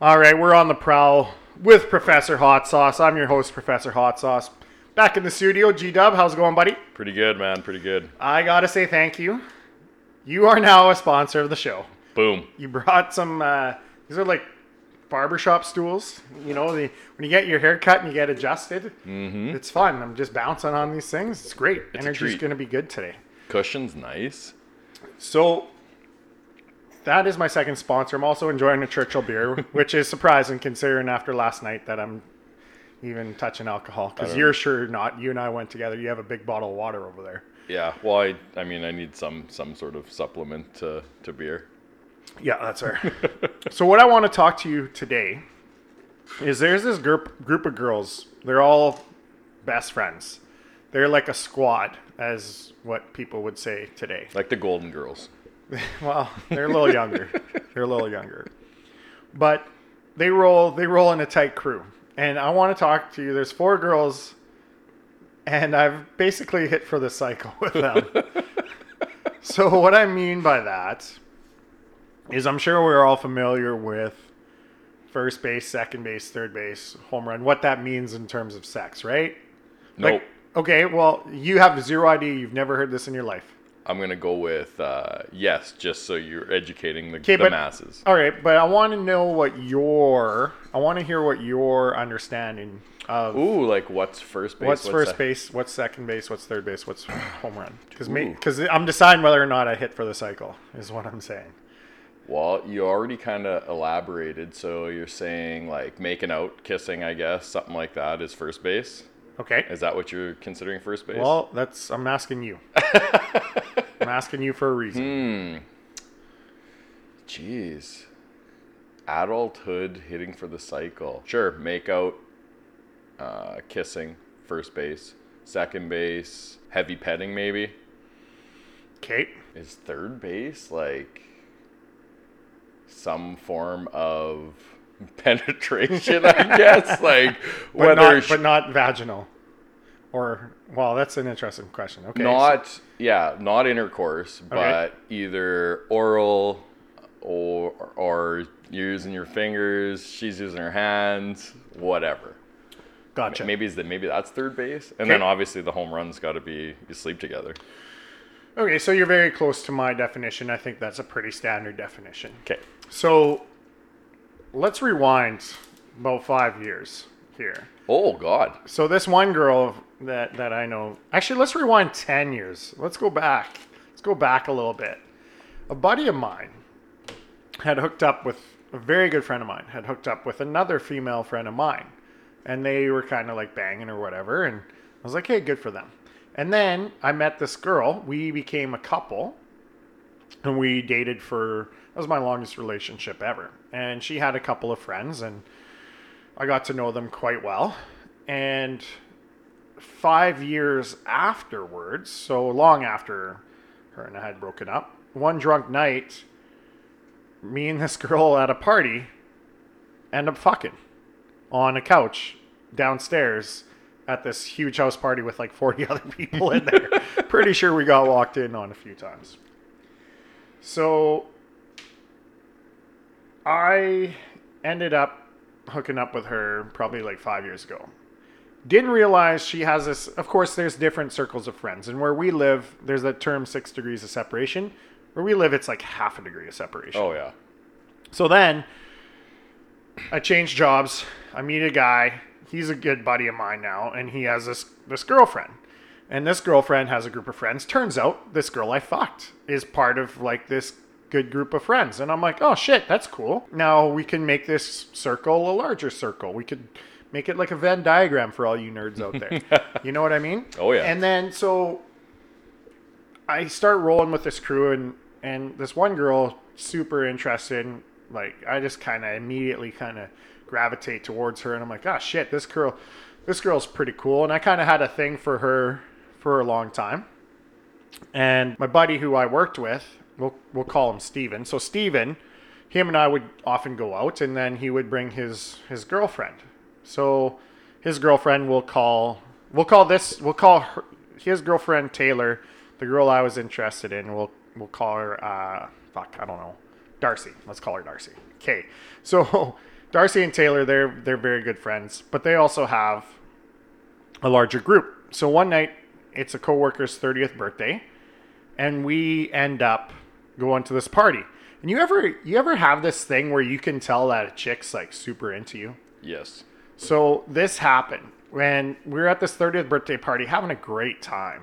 All right, we're on the prowl with Professor Hot Sauce. I'm your host, Professor Hot Sauce. Back in the studio, G Dub, how's it going, buddy? Pretty good, man. Pretty good. I gotta say thank you. You are now a sponsor of the show. Boom. You brought some. Uh, these are like barbershop stools. You know, the, when you get your hair cut and you get adjusted, mm-hmm. it's fun. I'm just bouncing on these things. It's great. It's Energy's gonna be good today. Cushion's nice. So that is my second sponsor. I'm also enjoying a Churchill beer, which is surprising considering after last night that I'm even touching alcohol. Because you're sure not. You and I went together. You have a big bottle of water over there. Yeah. Well, I, I mean, I need some some sort of supplement to, to beer. Yeah, that's her. so what I want to talk to you today is there's this group group of girls. They're all best friends. They're like a squad, as what people would say today. Like the Golden Girls. Well, they're a little younger. They're a little younger, but they roll. They roll in a tight crew, and I want to talk to you. There's four girls, and I've basically hit for the cycle with them. so what I mean by that is, I'm sure we're all familiar with first base, second base, third base, home run. What that means in terms of sex, right? Nope. Like, okay, well, you have zero idea. You've never heard this in your life. I'm gonna go with uh, yes, just so you're educating the, Okay, the but- masses. All right, but I want to know what your I want to hear what your understanding of Ooh, like what's first base? what's first sec- base, what's second base, what's third base, what's home run. Because Ooh. because I'm deciding whether or not I hit for the cycle is what I'm saying. Well, you already kind of elaborated. So you're saying like making out, kissing, I guess, something like that is first base. Okay. Is that what you're considering first base? Well, that's I'm asking you. I'm asking you for a reason. Hmm. Jeez. Adulthood hitting for the cycle. Sure, make out, uh, kissing, first base, second base, heavy petting maybe. Okay. Is third base like some form of penetration? I guess like But whether not, but not vaginal. Or well, that's an interesting question. Okay. so- not yeah, not intercourse, but either oral or or you're using your fingers, she's using her hands, whatever. gotcha. Maybe is that maybe that's third base, and then obviously the home run's got to be you sleep together. Okay, so you're very close to my definition. I think that's a pretty standard definition. Okay. So let's rewind about five years here. Oh God. So this one girl that that I know, actually, let's rewind ten years. Let's go back. Let's go back a little bit. A buddy of mine had hooked up with a very good friend of mine. Had hooked up with another female friend of mine, and they were kind of like banging or whatever. And I was like, hey, good for them. And then I met this girl. We became a couple, and we dated for that was my longest relationship ever. And she had a couple of friends, and I got to know them quite well. And five years afterwards, so long after her and I had broken up, one drunk night, me and this girl at a party end up fucking on a couch downstairs at this huge house party with like 40 other people in there. Pretty sure we got walked in on a few times. So I ended up hooking up with her probably like five years ago. Didn't realize she has this. Of course, there's different circles of friends, and where we live, there's that term six degrees of separation. Where we live, it's like half a degree of separation. Oh yeah. So then I changed jobs. I meet a guy. He's a good buddy of mine now, and he has this this girlfriend. And this girlfriend has a group of friends. Turns out this girl I fucked is part of like this good group of friends. And I'm like, oh shit, that's cool. Now we can make this circle a larger circle. We could make it like a Venn diagram for all you nerds out there. you know what I mean? Oh, yeah. And then so I start rolling with this crew and and this one girl super interested like I just kind of immediately kind of gravitate towards her and I'm like oh shit this girl this girl's pretty cool and I kind of had a thing for her for a long time and my buddy who I worked with we'll we'll call him Steven. So Steven him and I would often go out and then he would bring his his girlfriend. So his girlfriend will call we'll call this we'll call her, his girlfriend Taylor the girl I was interested in. We'll we'll call her uh fuck I don't know Darcy. Let's call her Darcy. Okay so Darcy and Taylor, they're they're very good friends, but they also have a larger group. So one night, it's a coworker's 30th birthday, and we end up going to this party. And you ever you ever have this thing where you can tell that a chick's like super into you? Yes. So this happened when we were at this 30th birthday party having a great time.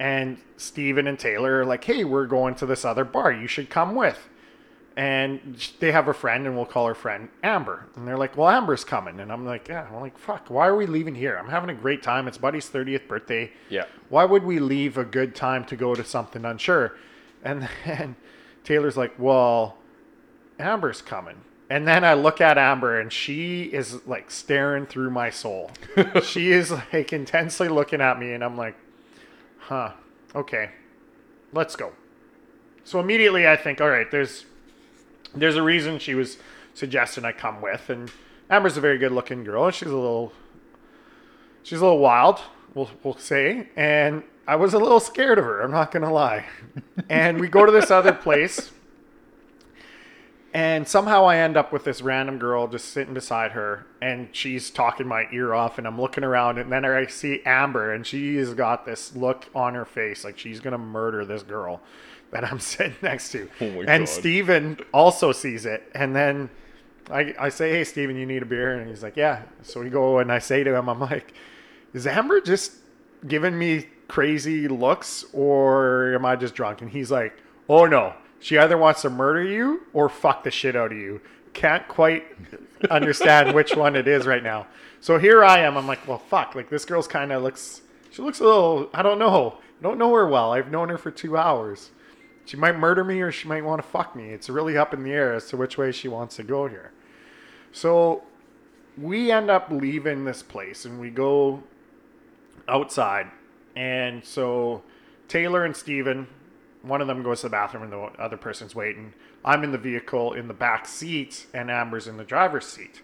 And Steven and Taylor are like, hey, we're going to this other bar. You should come with. And they have a friend, and we'll call her friend Amber. And they're like, well, Amber's coming. And I'm like, yeah. I'm like, fuck, why are we leaving here? I'm having a great time. It's Buddy's 30th birthday. Yeah. Why would we leave a good time to go to something unsure? And then Taylor's like, well, Amber's coming. And then I look at Amber and she is like staring through my soul. she is like intensely looking at me and I'm like, huh, okay, let's go. So immediately I think, all right, there's there's a reason she was suggesting I come with. And Amber's a very good looking girl. and She's a little she's a little wild, we'll, we'll say. And I was a little scared of her, I'm not gonna lie. and we go to this other place and somehow I end up with this random girl just sitting beside her, and she's talking my ear off, and I'm looking around, and then I see Amber, and she's got this look on her face like she's gonna murder this girl that I'm sitting next to. Oh and God. Steven also sees it, and then I, I say, "Hey, Steven, you need a beer?" And he's like, "Yeah." So we go, and I say to him, "I'm like, is Amber just giving me crazy looks, or am I just drunk?" And he's like, "Oh no." She either wants to murder you or fuck the shit out of you. Can't quite understand which one it is right now. So here I am. I'm like, well, fuck. Like this girl's kind of looks. She looks a little. I don't know. I don't know her well. I've known her for two hours. She might murder me or she might want to fuck me. It's really up in the air as to which way she wants to go here. So we end up leaving this place and we go outside. And so Taylor and Steven, one of them goes to the bathroom and the other person's waiting. I'm in the vehicle in the back seat and Amber's in the driver's seat.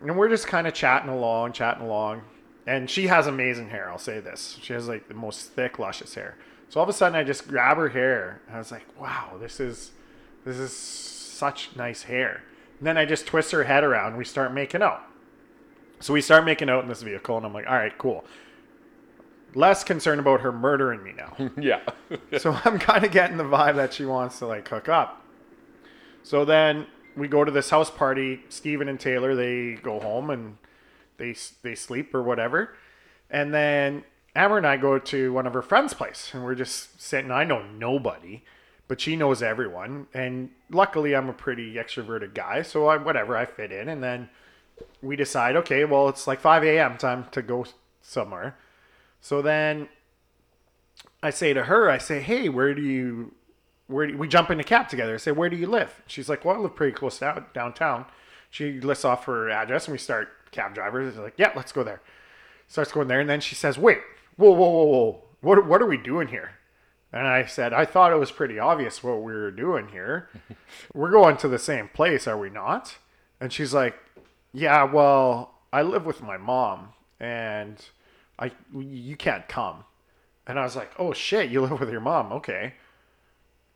And we're just kind of chatting along, chatting along. And she has amazing hair, I'll say this. She has like the most thick, luscious hair. So all of a sudden I just grab her hair and I was like, wow, this is this is such nice hair. And then I just twist her head around and we start making out. So we start making out in this vehicle and I'm like, all right, cool. Less concerned about her murdering me now. Yeah. so I'm kind of getting the vibe that she wants to like hook up. So then we go to this house party. Steven and Taylor they go home and they they sleep or whatever, and then Amber and I go to one of her friends' place and we're just sitting. I know nobody, but she knows everyone, and luckily I'm a pretty extroverted guy, so I whatever I fit in. And then we decide, okay, well it's like 5 a.m. time to go somewhere. So then I say to her, I say, hey, where do you, where do you, we jump in a cab together. I say, where do you live? She's like, well, I live pretty close down, downtown. She lists off her address and we start cab drivers. Like, yeah, let's go there. Starts going there. And then she says, wait, whoa, whoa, whoa, whoa. What, what are we doing here? And I said, I thought it was pretty obvious what we were doing here. we're going to the same place, are we not? And she's like, yeah, well, I live with my mom and I, you can't come. And I was like, oh shit, you live with your mom. Okay.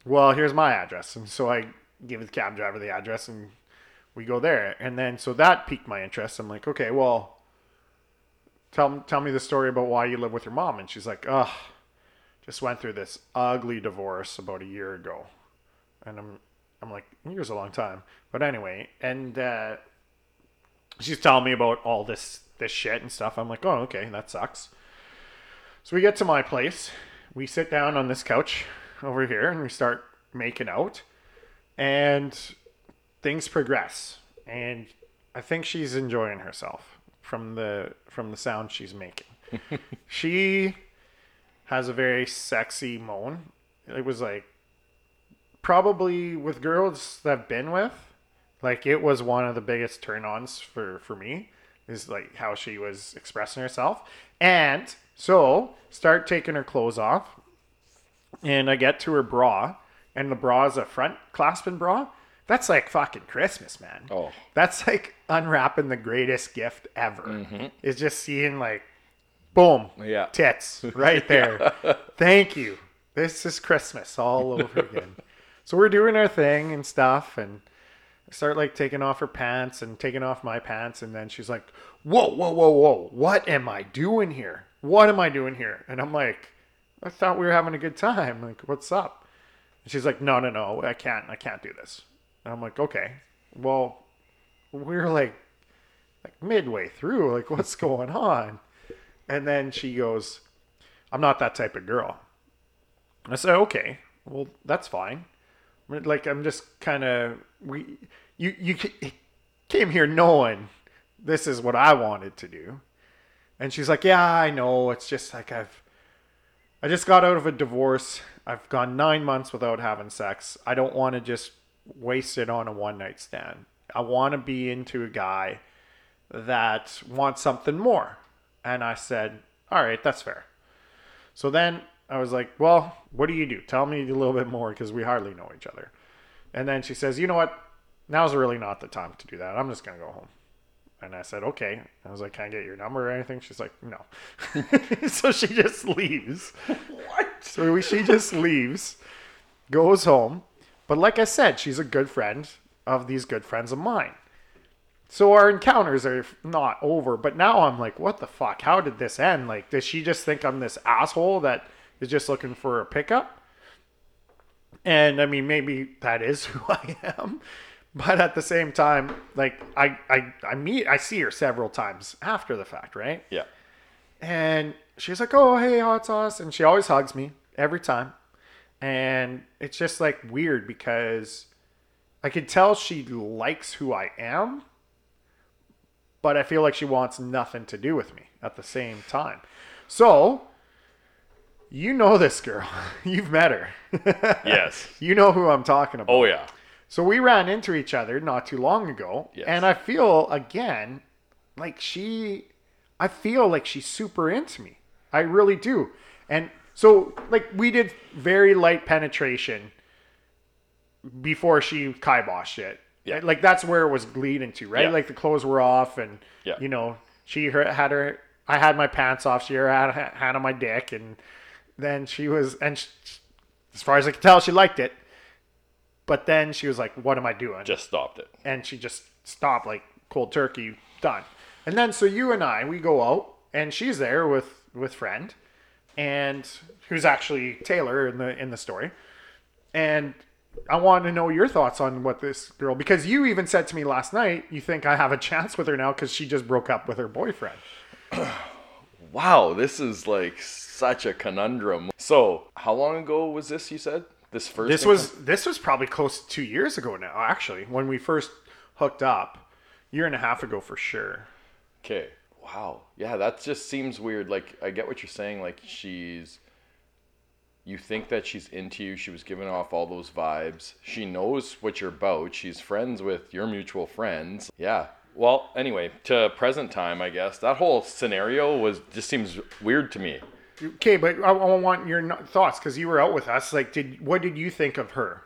Well, here's my address. And so I give the cab driver the address and we go there. And then, so that piqued my interest. I'm like, okay, well, tell, tell me the story about why you live with your mom. And she's like, ugh, just went through this ugly divorce about a year ago. And I'm, I'm like, year's a long time. But anyway, and, uh, she's telling me about all this, this shit and stuff. I'm like, oh, okay, that sucks. So we get to my place. We sit down on this couch over here and we start making out. And things progress. And I think she's enjoying herself from the from the sound she's making. she has a very sexy moan. It was like probably with girls that I've been with, like it was one of the biggest turn ons for, for me is like how she was expressing herself. And so start taking her clothes off and I get to her bra and the bra is a front clasping bra. That's like fucking Christmas, man. Oh. That's like unwrapping the greatest gift ever. Mm-hmm. Is just seeing like boom, Yeah. tits right there. Thank you. This is Christmas all over again. so we're doing our thing and stuff, and start like taking off her pants and taking off my pants, and then she's like, "Whoa, whoa, whoa, whoa! What am I doing here? What am I doing here?" And I'm like, "I thought we were having a good time. Like, what's up?" And she's like, "No, no, no! I can't. I can't do this." And I'm like, "Okay, well, we're like, like midway through. Like, what's going on?" And then she goes, "I'm not that type of girl." I said, "Okay, well, that's fine." Like I'm just kind of we you you came here knowing this is what I wanted to do, and she's like, yeah, I know. It's just like I've I just got out of a divorce. I've gone nine months without having sex. I don't want to just waste it on a one night stand. I want to be into a guy that wants something more. And I said, all right, that's fair. So then I was like, well, what do you do? Tell me a little bit more because we hardly know each other. And then she says, you know what? Now's really not the time to do that. I'm just going to go home. And I said, okay. I was like, can I get your number or anything? She's like, no. so she just leaves. What? So she just leaves, goes home. But like I said, she's a good friend of these good friends of mine. So our encounters are not over. But now I'm like, what the fuck? How did this end? Like, does she just think I'm this asshole that is just looking for a pickup. And I mean, maybe that is who I am. But at the same time, like I, I, I meet, I see her several times after the fact, right? Yeah. And she's like, "Oh, hey, hot sauce," and she always hugs me every time. And it's just like weird because I can tell she likes who I am, but I feel like she wants nothing to do with me at the same time. So you know this girl. You've met her. yes. You know who I'm talking about. Oh yeah. So we ran into each other not too long ago, Yes. and I feel again like she I feel like she's super into me. I really do. And so like we did very light penetration before she kiboshed it. Yeah. Like that's where it was leading to, right? Yeah. Like the clothes were off and Yeah. you know, she had her I had my pants off, she had a hand on my dick and then she was and she, as far as I could tell she liked it. But then she was like, "What am I doing?" Just stopped it. and she just stopped like cold turkey done and then so you and i we go out and she's there with with friend and who's actually taylor in the in the story and i want to know your thoughts on what this girl because you even said to me last night you think i have a chance with her now because she just broke up with her boyfriend Wow, this is like such a conundrum. So, how long ago was this? You said this first. this encounter? was this was probably close to two years ago now actually when we first hooked up year and a half ago for sure Okay. Wow. Yeah, that just seems weird. Like I get what you're saying. Like she's you think that she's into you. She was giving off all those vibes. She knows what you're about. She's friends with your mutual friends. Yeah. Well, anyway, to present time, I guess that whole scenario was just seems weird to me. Okay, but I, I want your thoughts because you were out with us. Like, did what did you think of her?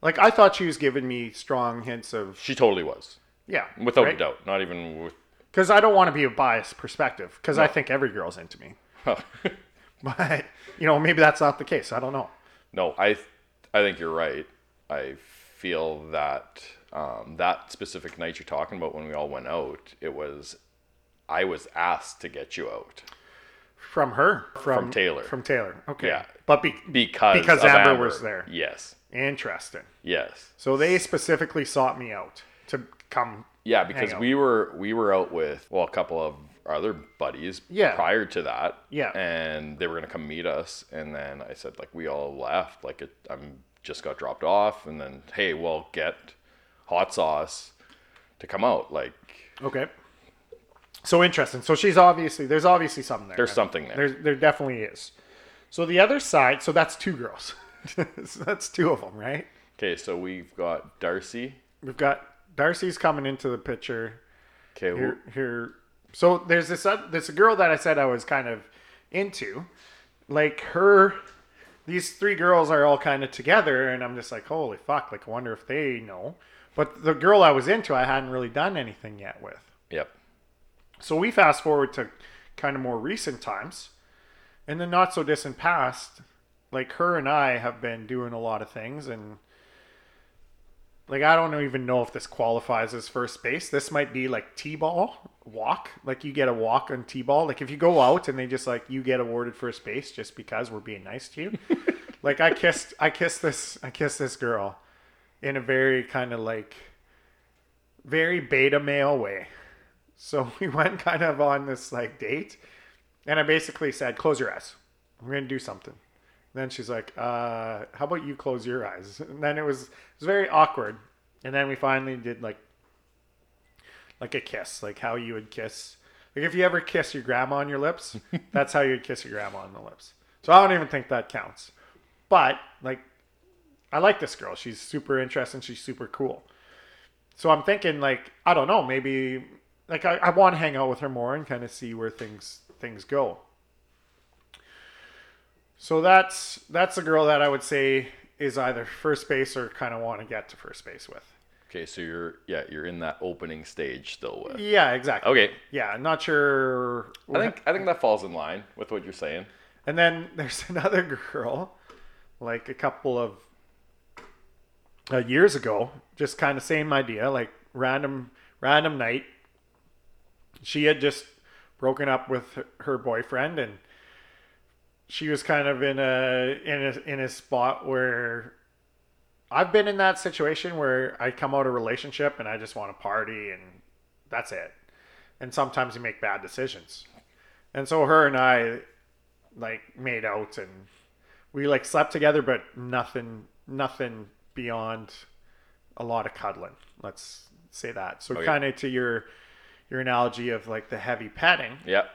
Like, I thought she was giving me strong hints of She totally was, yeah, without a doubt. Not even with. Because I don't want to be a biased perspective because I think every girl's into me, oh. but you know maybe that's not the case. I don't know. No, I I think you're right. I feel that um, that specific night you're talking about when we all went out, it was I was asked to get you out From her, from, Taylor. from Taylor. Okay, Yeah. but be, because Because of Amber was there. Yes, interesting. yes, So they specifically sought me out to come. yeah. Because we were we were out with well a couple of our other buddies Yeah. prior to that Yeah. and they were gonna come meet us and then I said like we all left like it, I'm just got dropped off and then hey we'll get hot sauce to come out like Okay. So interesting. So she's obviously there's obviously something there. There's something there. There's there definitely is. So the other side, so that's two girls. so that's two of them, right? Okay, so we've got Darcy. We've got Darcy's coming into the picture Okay, here. here. So there's this uh, this girl that I said I was kind of into, like her. These three girls are all kind of together, and I'm just like, holy fuck! Like, I wonder if they know. But the girl I was into, I hadn't really done anything yet with. yep. So we fast forward to kind of more recent times. In the not so distant past, like her and I have been doing a lot of things and like I don't even know if this qualifies as first base. This might be like T-ball walk. Like you get a walk on T-ball. Like if you go out and they just like you get awarded first base just because we're being nice to you. like I kissed I kissed this I kissed this girl in a very kind of like very beta male way. So we went kind of on this like date and I basically said, "Close your eyes. We're going to do something." then she's like, uh, "How about you close your eyes?" And then it was it was very awkward. And then we finally did like like a kiss, like how you would kiss. Like if you ever kiss your grandma on your lips, that's how you'd kiss your grandma on the lips. So I don't even think that counts. But like I like this girl. She's super interesting. She's super cool. So I'm thinking like I don't know, maybe like I, I want to hang out with her more and kind of see where things things go. So that's that's a girl that I would say is either first base or kind of want to get to first base with. Okay, so you're yeah you're in that opening stage still with. Yeah, exactly. Okay, Yeah, I'm not sure. I think I think that falls in line with what you're saying. And then there's another girl, like a couple of uh, years ago, just kind of same idea, like random random night. She had just broken up with her- boyfriend, and she was kind of in a in a in a spot where I've been in that situation where I come out of a relationship and I just want to party and that's it. And sometimes you make bad decisions. And so her and I like made out and we like slept together but nothing nothing beyond a lot of cuddling. Let's say that. So Okay. kind of to your your analogy of like the heavy petting, Yep.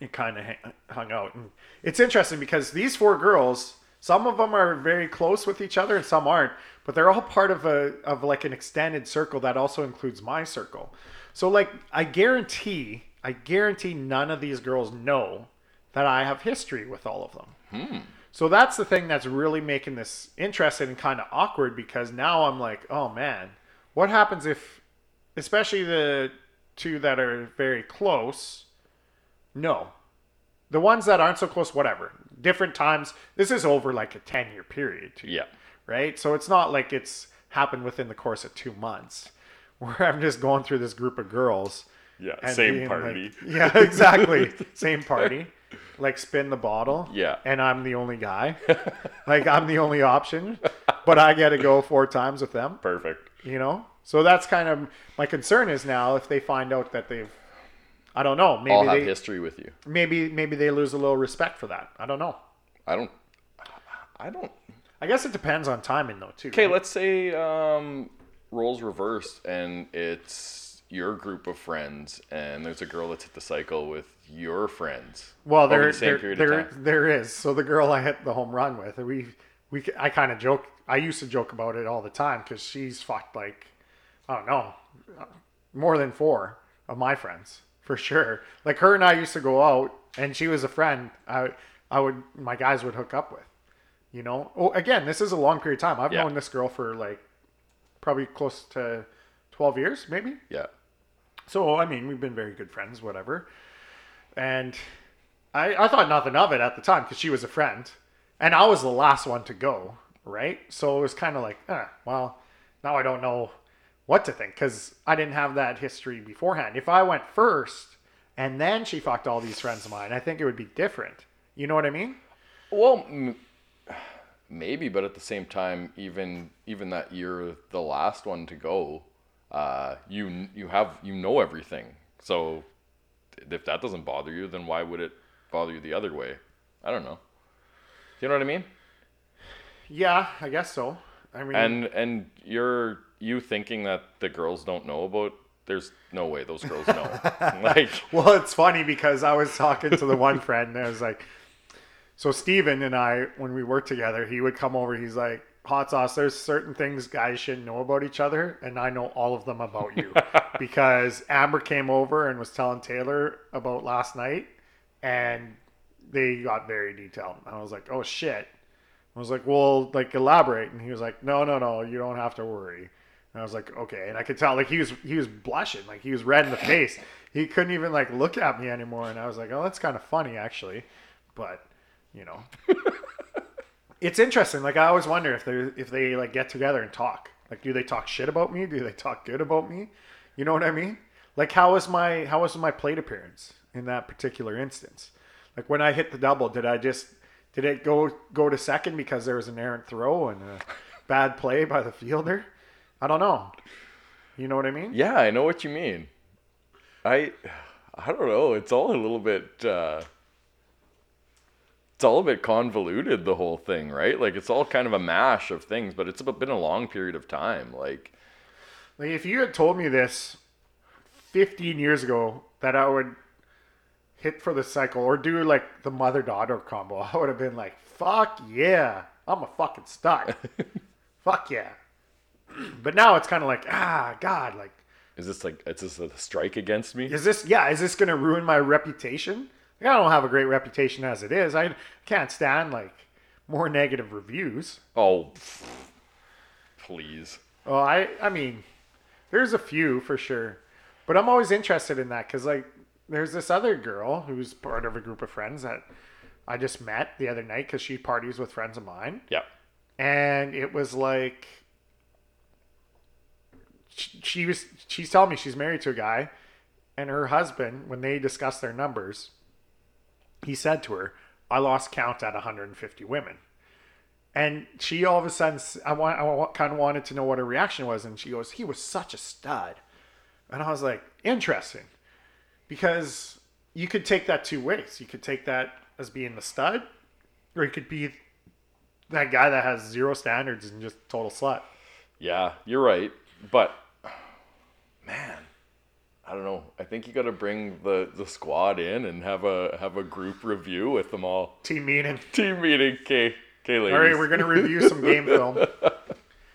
it kind of hung out. And it's interesting because these four girls, some of them are very close with each other and some aren't, but they're all part of a of like an extended circle that also includes my circle. So like I guarantee, I guarantee none of these girls know that I have history with all of them. Hmm. So that's the thing that's really making this interesting and kind of awkward because now I'm like, oh man, what happens if, especially the two that are very close, no. The ones that aren't so close, whatever. Different times. This is over like a 10 year period, too, Yeah. right? So it's not like it's happened within the course of two months where I'm just going through this group of girls. Yeah. Same party. like- yeah, exactly. Same party. Like spin the bottle. Yeah. And I'm the only guy. like I'm the only option. But I get to go four times with them Perfect. you know so that's kind of my concern is now if they find out that they've i don't know maybe have they history with you. maybe maybe they lose a little respect for that i don't know I don't. I don't. i guess it depends on timing though too Okay, right? let's say um, roles reversed and it's your group of friends, and there's a girl that's hit the cycle with your friends. well there the same there, period there, there is so the girl i hit the home run with we we i kind of joke i used to joke about it all the time because she's fucked like i don't know more than four of my friends for sure like her and i used to go out and she was a friend i i would my guys would hook up with you know oh again this is a long period of time i've Yeah. known this girl for like probably close to 12 years maybe Yeah. so I mean, we've been very good friends, whatever. And I I thought nothing of it at the time because she was a friend, and I was the last one to go, right? So it was kind of like, eh, well, now I don't know what to think because I didn't have that history beforehand. If I went first and then she fucked all these friends of mine, I think it would be different. You know what I mean? Well, m- maybe, but at the same time, even even that you're the last one to go, uh, you you have you know everything. So if that doesn't bother you, then why would it bother you the other way? I don't know. Do you know what I mean? Yeah, I guess so. I mean, And and you're you thinking that the girls don't know about. There's no way those girls know. like Well, it's funny because I was talking to the one friend and I was like, so Steven and I, when we worked together, he would come over. He's like, hot sauce, there's certain things guys shouldn't know about each other. And I know all of them about you because Amber came over and was telling Taylor about last night and they got very detailed. And I was like, oh shit. I was like, well, like elaborate. And he was like, no, no, no, you don't have to worry. And I was like, okay. And I could tell, like he was he was blushing, like he was red in the face. He couldn't even like look at me anymore. And I was like, oh, that's kind of funny actually, but you know, it's interesting. Like I always wonder if they if they like get together and talk. Like, do they talk shit about me? Do they talk good about me? You know what I mean? Like, how was my how was my plate appearance in that particular instance? Like when I hit the double, did I just did it go go to second because there was an errant throw and a bad play by the fielder? I don't know. You know what I mean? Yeah, I know what you mean. I I don't know. It's all a little bit uh it's all a bit convoluted the whole thing, right? Like it's all kind of a mash of things, but it's been a long period of time. Like Like if you had told me this 15 years ago that I would hit for the cycle or do like the mother daughter combo, I would have been like, fuck yeah, I'm a fucking stud. fuck yeah. But now it's kind of like, ah, God, like, is this like is this a strike against me? is this, yeah, is this to ruin my reputation? Like, I don't have a great reputation as it is. I can't stand like more negative reviews. Oh, please. Well, I, I mean, there's a few for sure, but I'm always interested in that because like there's this other girl who's part of a group of friends that I just met the other night because she parties with friends of mine, Yeah. and it was like she, she was she's telling me she's married to a guy, and her husband when they discuss their numbers, he said to her, "I lost count at 150 women." And she all of a sudden, I want, I kind of wanted to know what her reaction was, and she goes, "He was such a stud," and I was like, "Interesting," because you could take that two ways. You could take that as being the stud, or you could be that guy that has zero standards and just total slut. Yeah, you're right. But man, I don't know. I think you got to bring the the squad in and have a have a group review with them all. Team meeting. Team meeting, K K ladies. All right, we're gonna review some game film.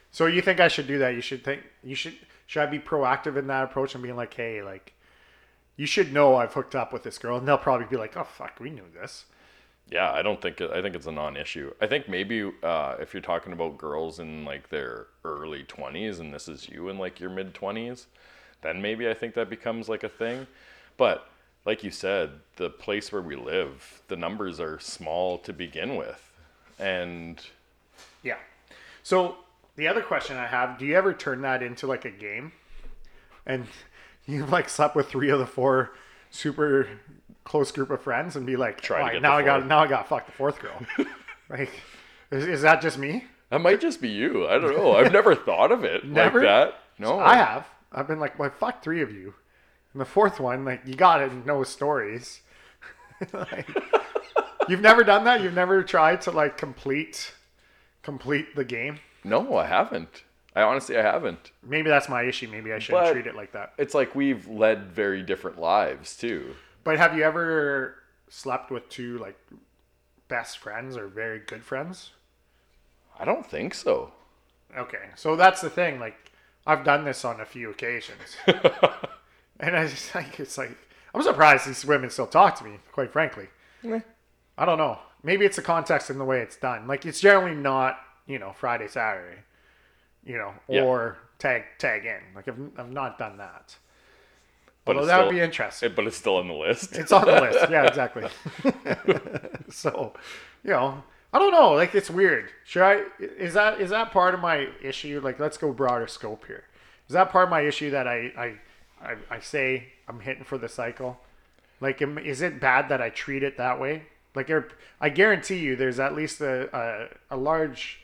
So you think I should do that? You should think you should should I be proactive in that approach and being like, hey, like you should know I've hooked up with this girl, and they'll probably be like, oh fuck, we knew this. Yeah, I don't think I think it's a non-issue. I think maybe uh, if you're talking about girls in like their early 20s and this is you in like your mid 20s, then maybe I think that becomes like a thing. But like you said, the place where we live, the numbers are small to begin with, and Yeah. So the other question I have: Do you ever turn that into like a game? And you like slept with three of the four super close group of friends and be like, Try to "All right, get now I got now I got fuck the fourth girl. like, is, is that just me? that might just be you. I don't know. I've never thought of it Never? like that. No, I have. I've been like, well, fuck three of you. And the fourth one, like, you got it. No stories. like, you've never done that. You've never tried to like complete complete the game. No, I haven't. I honestly I haven't. Maybe that's my issue. Maybe I shouldn't But- treat it like that. It's like we've led very different lives too. But have you ever slept with two like best friends or very good friends? I don't think so. Okay, so that's the thing. Like, I've done this on a few occasions, and I just like it's like I'm surprised these women still talk to me. Quite frankly, Eh. I don't know. Maybe it's the context and the way it's done. Like, it's generally not you know Friday, Saturday, you know, Yeah. or tag tag in. Like, I've I've not done that. But Although it's that would be interesting. It- but it's still on the list. It's on the list. Yeah, exactly. so, you know, I don't know. Like, it's weird. Should I? Is that is that part of my issue? Like, let's go broader scope here. Is that part of my issue that I I I, I say I'm hitting for the cycle? Like, is it bad that I treat it that way? Like, er, I guarantee you, there's at least a, a a large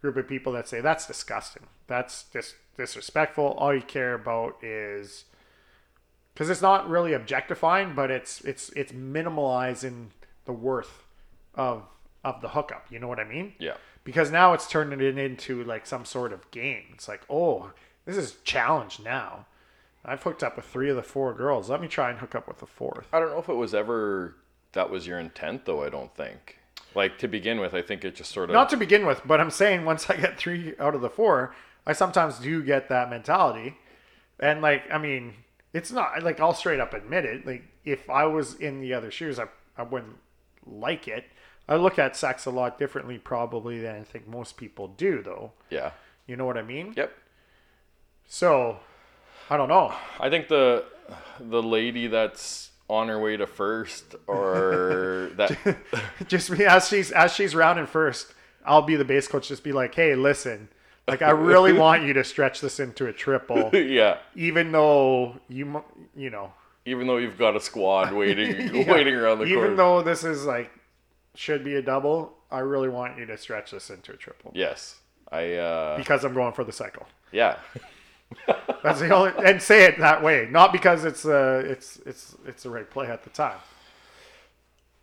group of people that say that's disgusting. That's just disrespectful. All you care about is because it's not really objectifying, but it's it's it's minimalizing the worth of of the hookup. You know what I mean? yeah. Because now it's turning it into like some sort of game. It's like, oh, this is challenge now. I've hooked up with three of the four girls. Let me try and hook up with the fourth. I don't know if it was ever that was your intent though, I don't think. Like to begin with, I think it just sort of Not to begin with, but I'm saying once I get three out of the four, I sometimes do get that mentality. And like, I mean, it's not like I'll straight up admit it. Like, if I was in the other shoes, I, I wouldn't like it. I look at sex a lot differently, probably, than I think most people do, though. Yeah. You know what I mean? Yep. So, I don't know. I think the the lady that's on her way to first or that Just be- as she's as she's rounding first, I'll be the base coach. Just be like, hey, listen, Like I really want you to stretch this into a triple, yeah. even though you you know Even though you've got a squad waiting, Yeah. waiting around the corner. even though this is like should be a double. I really want you to stretch this into a triple yes, I. uh because I'm going for the cycle. Yeah, That's the only and say it that way, not because it's uh it's it's it's the right play at the time.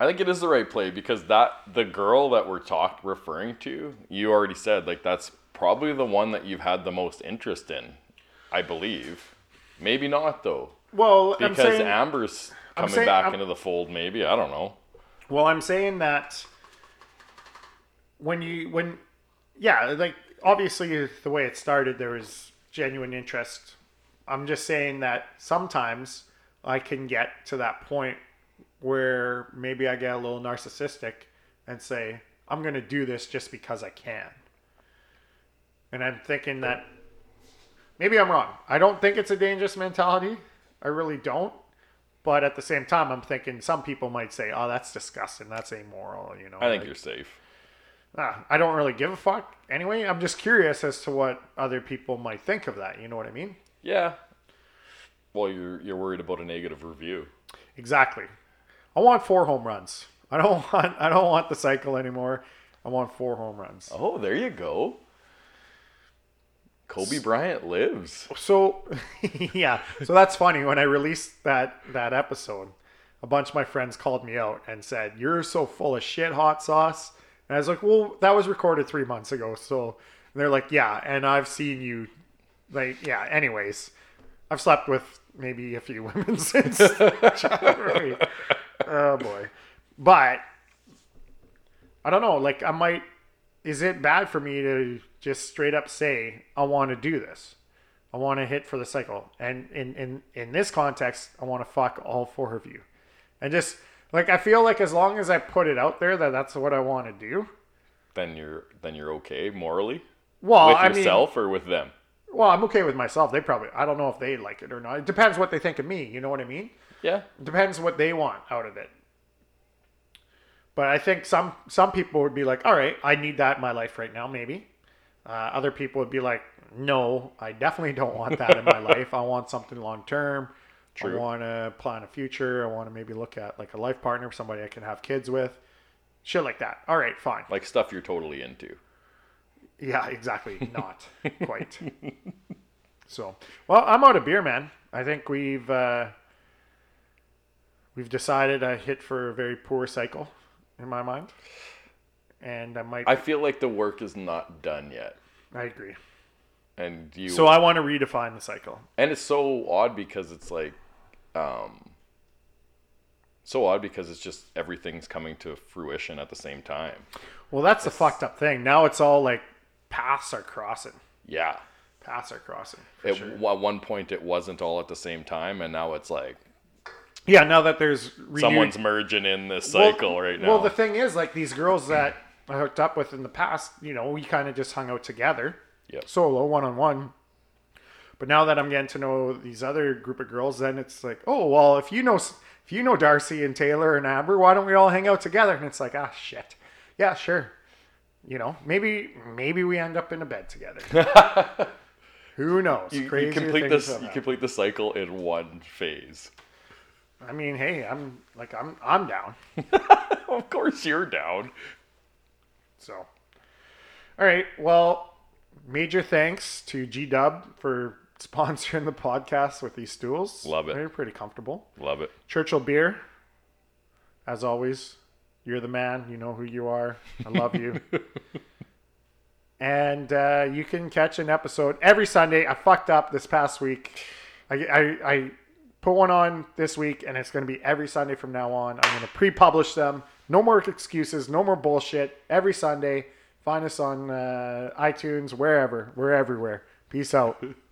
I think it is the right play because that the girl that we're talk referring to, you already said like that's probably the one that you've had the most interest in. I believe. Maybe not though, Well, I'm because saying, Amber's coming saying- back I'm- into the fold. Maybe I don't know. Well, I'm saying that when you when yeah, like obviously the way it started, there was genuine interest. I'm just saying that sometimes I can get to that point where maybe I get a little narcissistic and say, I'm going to do this just because I can. And I'm thinking that maybe I'm wrong. I don't think it's a dangerous mentality. I really don't. But at the same time, I'm thinking some people might say, "Oh, that's disgusting. That's amoral." You know. I think like, you're safe. ah, I don't really give a fuck. Anyway, I'm just curious as to what other people might think of that. You know what I mean? Yeah. Well, you're you're worried about a negative review. Exactly. I want four home runs. I don't want. I don't want the cycle anymore. I want four home runs. Oh, there you go. Kobe Bryant lives. So, yeah. So that's funny. When I released that that episode, a bunch of my friends called me out and said, "You're so full of shit, hot sauce." And I was like, "Well, that was recorded three months ago." So and they're like, "Yeah," and I've seen you, like, yeah. Anyways, I've slept with maybe a few women since January. Oh boy, but I don't know. Like, I might. Is it bad for me to just straight up say I want to do this? I want to hit for the cycle, and in in in this context, I want to fuck all four of you, and just like I feel like as long as I put it out there that that's what I want to do. Then you're then you're okay morally Well, with I mean, yourself or with them. well, I'm okay with myself. They probably I don't know if they like it or not. It depends what they think of me. You know what I mean? Yeah. It depends what they want out of it. But I think some some people would be like, "All right, I need that in my life right now." Maybe uh, other people would be like, "No, I definitely don't want that in my life. I want something long term. I want to plan a future. I want to maybe look at like a life partner, somebody I can have kids with, shit like that." All right, fine. Like stuff you're totally into. Yeah, exactly. Not quite. So, well, I'm out of beer, man. I think we've uh, we've decided I hit for a very poor cycle in my mind, and I might. I feel like the work is not done yet. I agree. And you So I want to redefine the cycle. and it's so odd because it's like um so odd because it's just everything's coming to fruition at the same time. Well, that's the fucked up thing. Now it's all like paths are crossing. Yeah. Paths are crossing. At, sure. at one point it wasn't all at the same time and now it's like Yeah, now that there's renewed- someone's merging in this Well- cycle right now. Well, the thing is, like these girls that I hooked up with in the past, you know, we kind of just hung out together, Yep. solo, one on one. But now that I'm getting to know these other group of girls, then it's like, oh well, if you know, if you know Darcy and Taylor and Amber, why don't we all hang out together? And it's like, ah, shit, yeah, sure. You know, maybe maybe we end up in a bed together. Who knows? you, you complete this you complete the cycle in one phase. I mean, hey, I'm like I'm I'm down. of course you're down. So, all right. Well, major thanks to G Dub for sponsoring the podcast with these stools. Love it. They're pretty comfortable. Love it. Churchill Beer, as always, you're the man. You know who you are. I love you. and uh, you can catch an episode every Sunday. I fucked up this past week. I, I, I put one on this week, and it's going to be every Sunday from now on. I'm going to pre-publish them. No more excuses. No more bullshit. Every Sunday. Find us on uh, iTunes, wherever. We're everywhere. Peace out.